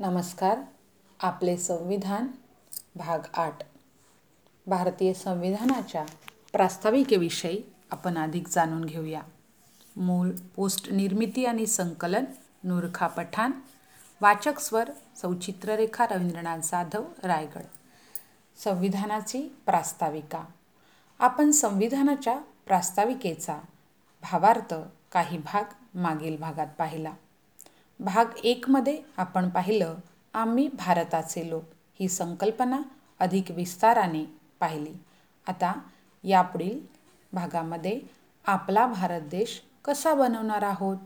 नमस्कार. आपले संविधान भाग आठ. भारतीय संविधानाच्या प्रास्ताविकेविषयी आपण अधिक जाणून घेऊया. मूळ पोस्ट निर्मिती आणि संकलन नूरखा पठाण. वाचक स्वर सौचित्ररेखा रवींद्रनाथ जाधव रायगड. संविधानाची प्रास्ताविका. आपण संविधानाच्या प्रास्ताविकेचा भावार्थ काही भाग मागील भागात पाहिला. भाग एकमध्ये आपण पाहिलं आम्ही भारताचे लोक. ही संकल्पना अधिक विस्ताराने पाहिली. आता यापुढील भागामध्ये आपला भारत देश कसा बनवणार आहोत?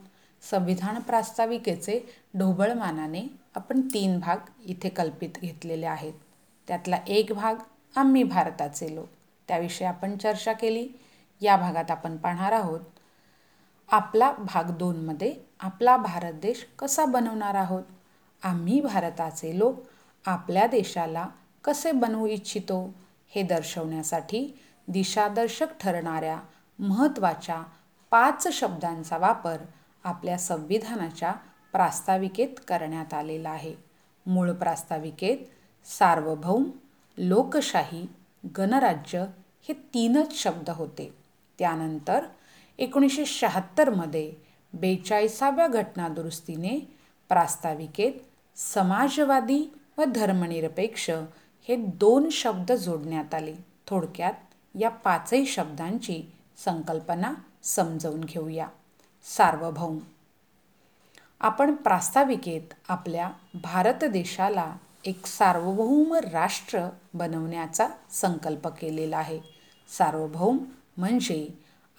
संविधान प्रास्ताविकेचे ढोबळमानाने आपण तीन भाग इथे कल्पित घेतलेले आहेत. त्यातला एक भाग आम्ही भारताचे लोक. त्याविषयी आपण चर्चा केली. या भागात आपण पाहणार आहोत. आपला भाग दोनमध्ये आपला भारत देश कसा बनवणार आहोत? आम्ही भारताचे लोक आपल्या देशाला कसे बनवू इच्छितो? हे दर्शवण्यासाठी दिशादर्शक ठरणाऱ्या महत्त्वाच्या पाच शब्दांचा वापर आपल्या संविधानाच्या प्रास्ताविकेत करण्यात आलेला आहे. मूळ प्रास्ताविकेत सार्वभौम लोकशाही गणराज्य हे तीनच शब्द होते. त्यानंतर एकोणीसशे शहात्तरमध्ये बेचाळीसाव्या घटनादुरुस्तीने प्रास्ताविकेत समाजवादी व धर्मनिरपेक्ष हे दोन शब्द जोडण्यात आले. थोडक्यात या पाचही शब्दांची संकल्पना समजवून घेऊया. सार्वभौम. आपण प्रास्ताविकेत आपल्या भारत देशाला एक सार्वभौम राष्ट्र बनवण्याचा संकल्प केलेला आहे. सार्वभौम म्हणजे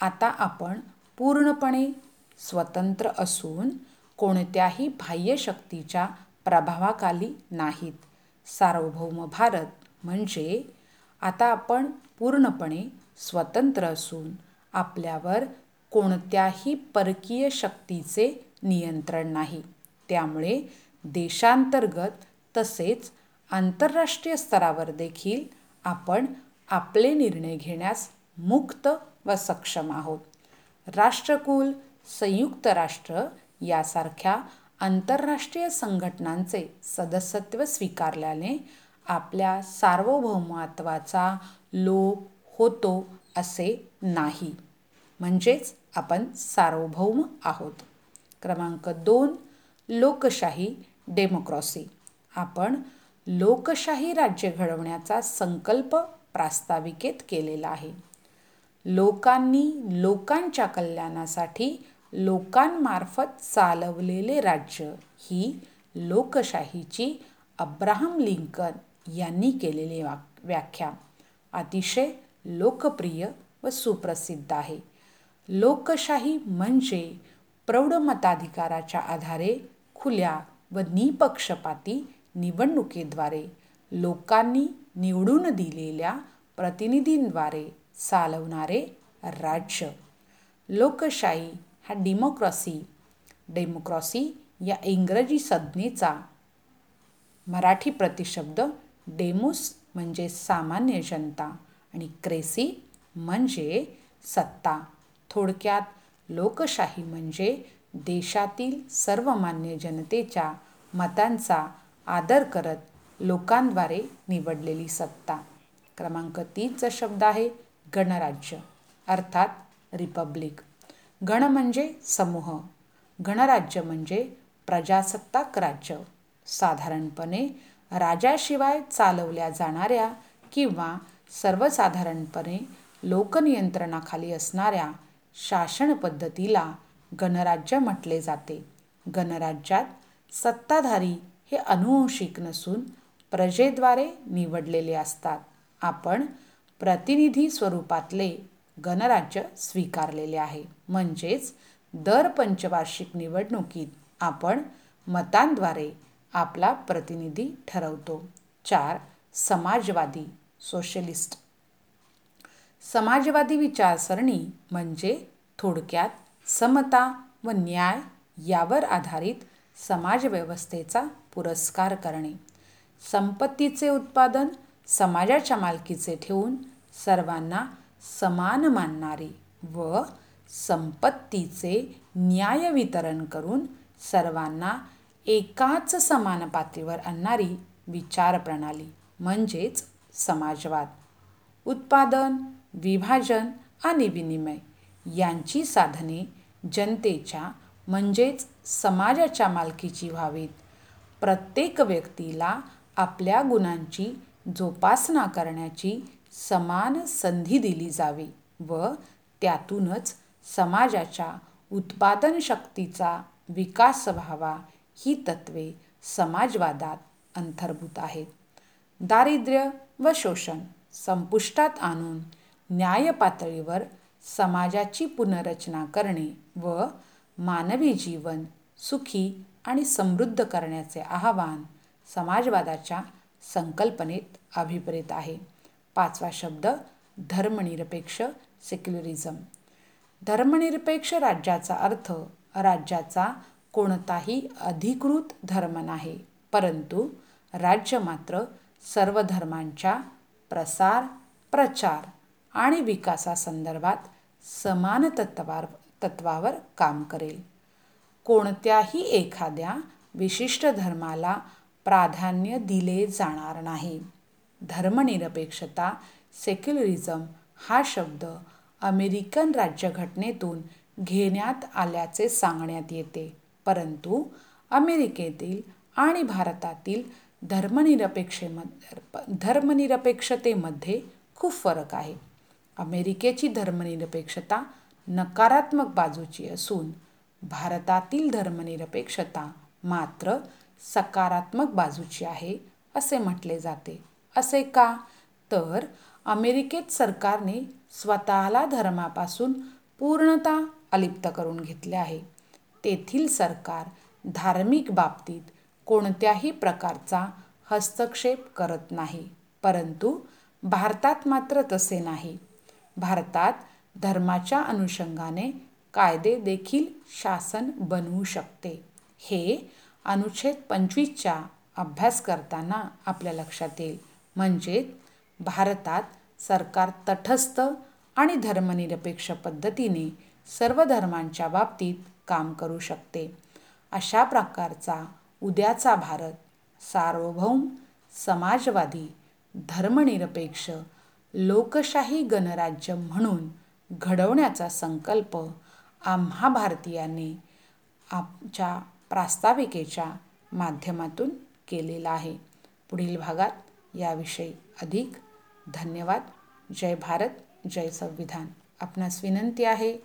आता आपण पूर्णपणे स्वतंत्र असून कोणत्याही बाह्य शक्तीच्या प्रभावाखाली नाहीत. सार्वभौम भारत म्हणजे आता आपण पूर्णपणे स्वतंत्र असून आपल्यावर कोणत्याही परकीय शक्तीचे नियंत्रण नाही. त्यामुळे देशांतर्गत तसेच आंतरराष्ट्रीय स्तरावर देखील आपण आपले निर्णय घेण्यास मुक्त व सक्षम आहोत. राष्ट्रकुल संयुक्त राष्ट्र यासारख्या आंतरराष्ट्रीय संघटनांचे सदस्यत्व स्वीकारल्याने आपल्या सार्वभौमत्वाचा लोप होतो असे नाही. म्हणजेच आपण सार्वभौम आहोत. क्रमांक दोन लोकशाही डेमोक्रॉसी. आपण लोकशाही राज्य घडवण्याचा संकल्प प्रास्ताविकेत केलेला आहे. लोकांनी लोकांच्या कल्याणासाठी लोकांमार्फत चालवलेले राज्य ही लोकशाहीची अब्राहम लिंकन यांनी केलेली वा व्याख्या. अतिशय लोकप्रिय व सुप्रसिद्ध आहे. लोकशाही म्हणजे प्रौढ मताधिकाराच्या आधारे खुल्या व निपक्षपाती निवडणुकीद्वारे लोकांनी निवडून दिलेल्या प्रतिनिधींद्वारे चालवणारे राज्य. लोकशाही हा डेमोक्रॉसी डेमोक्रॉसी या इंग्रजी संज्ञेचा मराठी प्रतिशब्द डेमोस म्हणजे सामान्य जनता आणि क्रेसी म्हणजे सत्ता. थोडक्यात लोकशाही म्हणजे देशातील सर्वमान्य जनतेच्या मतांचा आदर करत लोकांद्वारे निवडलेली सत्ता. क्रमांक तीनचा शब्द आहे गणराज्य अर्थात रिपब्लिक. गण म्हणजे समूह गणराज्य म्हणजे प्रजासत्ताक राज्य. साधारणपणे राजाशिवाय चालवल्या जाणाऱ्या किंवा सर्वसाधारणपणे लोकनियंत्रणाखाली असणाऱ्या शासन पद्धतीला गणराज्य म्हटले जाते. गणराज्यात सत्ताधारी हे अनुवंशिक नसून प्रजेद्वारे निवडलेले असतात. आपण प्रतिनिधी स्वरूपातले गणराज्य स्वीकारलेले आहे. म्हणजेच दर पंचवार्षिक निवडणुकीत आपण मतांद्वारे आपला प्रतिनिधी ठरवतो. चार समाजवादी सोशलिस्ट. समाजवादी विचारसरणी म्हणजे थोडक्यात समता व न्याय यावर आधारित समाजव्यवस्थेचा पुरस्कार करणे. संपत्तीचे उत्पादन समाजाच्या मालकीचे ठेवून सर्वांना समान मानणारे व संपत्तीचे न्याय वितरण करून सर्वांना एकाच समान पातळीवर आणणारी विचारप्रणाली म्हणजेच समाजवाद. उत्पादन, विभाजन आणि विनिमय यांची साधने जनतेच्या म्हणजेच समाजाच्या मालकीची व्हावीत. प्रत्येक व्यक्तीला आपल्या गुणांची जोपासना करण्याची समान संधी दिली जावी व त्यातूनच समाजाच्या उत्पादनशक्तीचा विकास व्हावा ही तत्त्वे समाजवादात अंतर्भूत आहेत. दारिद्र्य व शोषण संपुष्टात आणून न्यायपातळीवर समाजाची पुनर्रचना करणे व मानवी जीवन सुखी आणि समृद्ध करण्याचे आवाहन समाजवादाच्या संकल्पनेत अभिप्रेत आहे. पाचवा शब्द धर्मनिरपेक्ष सेक्युलरिझम. धर्मनिरपेक्ष राज्याचा अर्थ राज्याचा कोणताही अधिकृत धर्म नाही परंतु राज्य मात्र सर्व धर्मांच्या प्रसार, प्रचार आणि विकासासंदर्भात समान तत्त्वावर काम करेल. कोणत्याही एखाद्या विशिष्ट धर्माला प्राधान्य दिले जाणार नाही. धर्मनिरपेक्षता सेक्युलरिझम हा शब्द अमेरिकन राज्यघटनेतून घेण्यात आल्याचे सांगण्यात येते परंतु अमेरिकेतील आणि भारतातील धर्मनिरपेक्षतेमध्ये खूप फरक आहे. अमेरिकेची धर्मनिरपेक्षता नकारात्मक बाजूची असून भारतातील धर्मनिरपेक्षता मात्र सकारात्मक बाजूची आहे असे म्हटले जाते. असे का? तर अमेरिकेत सरकारने स्वतःला धर्मापासून पूर्णतः अलिप्त करून घेतले आहे. तेथील सरकार धार्मिक बाबतीत कोणत्याही प्रकारचा हस्तक्षेप करत नाही परंतु भारतात मात्र तसे नाही. भारतात धर्माच्या अनुषंगाने कायदे देखील शासन बनवू शकते हे अनुच्छेद पंचवीसच्या अभ्यास करताना आपल्या लक्षात येईल. म्हणजेच भारतात सरकार तटस्थ आणि धर्मनिरपेक्ष पद्धतीने सर्व धर्मांच्या बाबतीत काम करू शकते. अशा प्रकारचा उद्याचा भारत सार्वभौम, समाजवादी, धर्मनिरपेक्ष, लोकशाही गणराज्य म्हणून घडवण्याचा संकल्प आम्हा भारतीयांनी आमच्या प्रास्ताविकेच्या माध्यमातून केलेला आहे. पुढील भागात याविषयी अधिक. धन्यवाद. जय भारत, जय संविधान. आपणास विनंती आहे,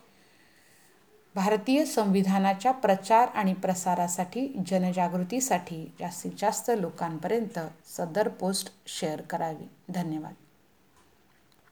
भारतीय संविधानाच्या प्रचार आणि प्रसारासाठी जनजागृतीसाठी जास्तीत जास्त लोकांपर्यंत सदर पोस्ट शेअर करावी. धन्यवाद.